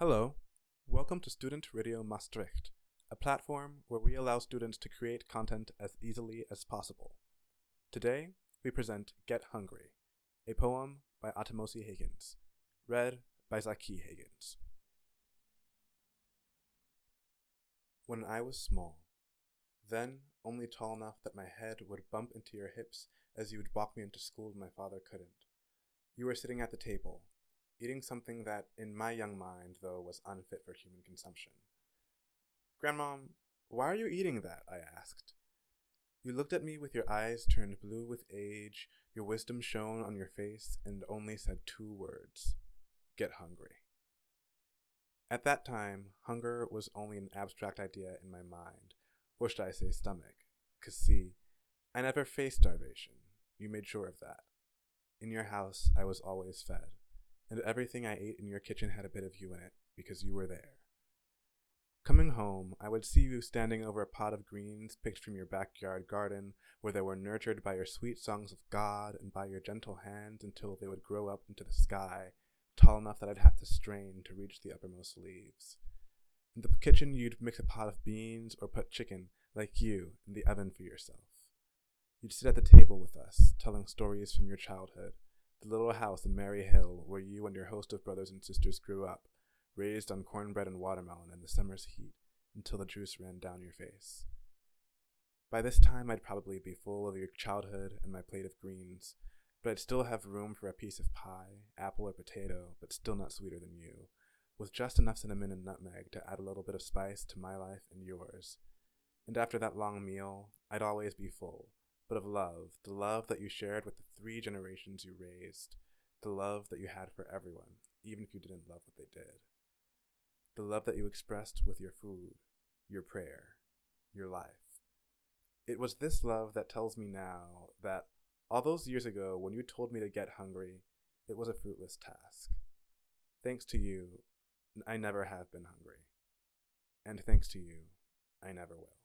Hello, welcome to Student Radio Maastricht, a platform where we allow students to create content as easily as possible. Today, we present Get Hungry, a poem by Atamosi Higgins, read by Zaki Higgins. When I was small, then only tall enough that my head would bump into your hips as you would walk me into school when my father couldn't, you were sitting at the table, eating something that, in my young mind, though, was unfit for human consumption. Grandmom, why are you eating that? I asked. You looked at me with your eyes turned blue with age, your wisdom shone on your face, and only said two words Get hungry. At that time, hunger was only an abstract idea in my mind, or should I say stomach? Cause see, I never faced starvation. You made sure of that. In your house, I was always fed, and everything I ate in your kitchen had a bit of you in it, because you were there. Coming home, I would see you standing over a pot of greens picked from your backyard garden, where they were nurtured by your sweet songs of God and by your gentle hands until they would grow up into the sky, tall enough that I'd have to strain to reach the uppermost leaves. In the kitchen, you'd mix a pot of beans or put chicken, like you, in the oven for yourself. You'd sit at the table with us, telling stories from your childhood, the little house in Mary Hill where you and your host of brothers and sisters grew up, raised on cornbread and watermelon in the summer's heat until the juice ran down your face. By this time, I'd probably be full of your childhood and my plate of greens, but I'd still have room for a piece of pie, apple or potato, but still not sweeter than you, with just enough cinnamon and nutmeg to add a little bit of spice to my life and yours. And after that long meal, I'd always be full, but of love, the love that you shared with the three generations you raised, the love that you had for everyone, even if you didn't love what they did, the love that you expressed with your food, your prayer, your life. It was this love that tells me now that all those years ago, when you told me to get hungry, it was a fruitless task. Thanks to you, I never have been hungry. And thanks to you, I never will.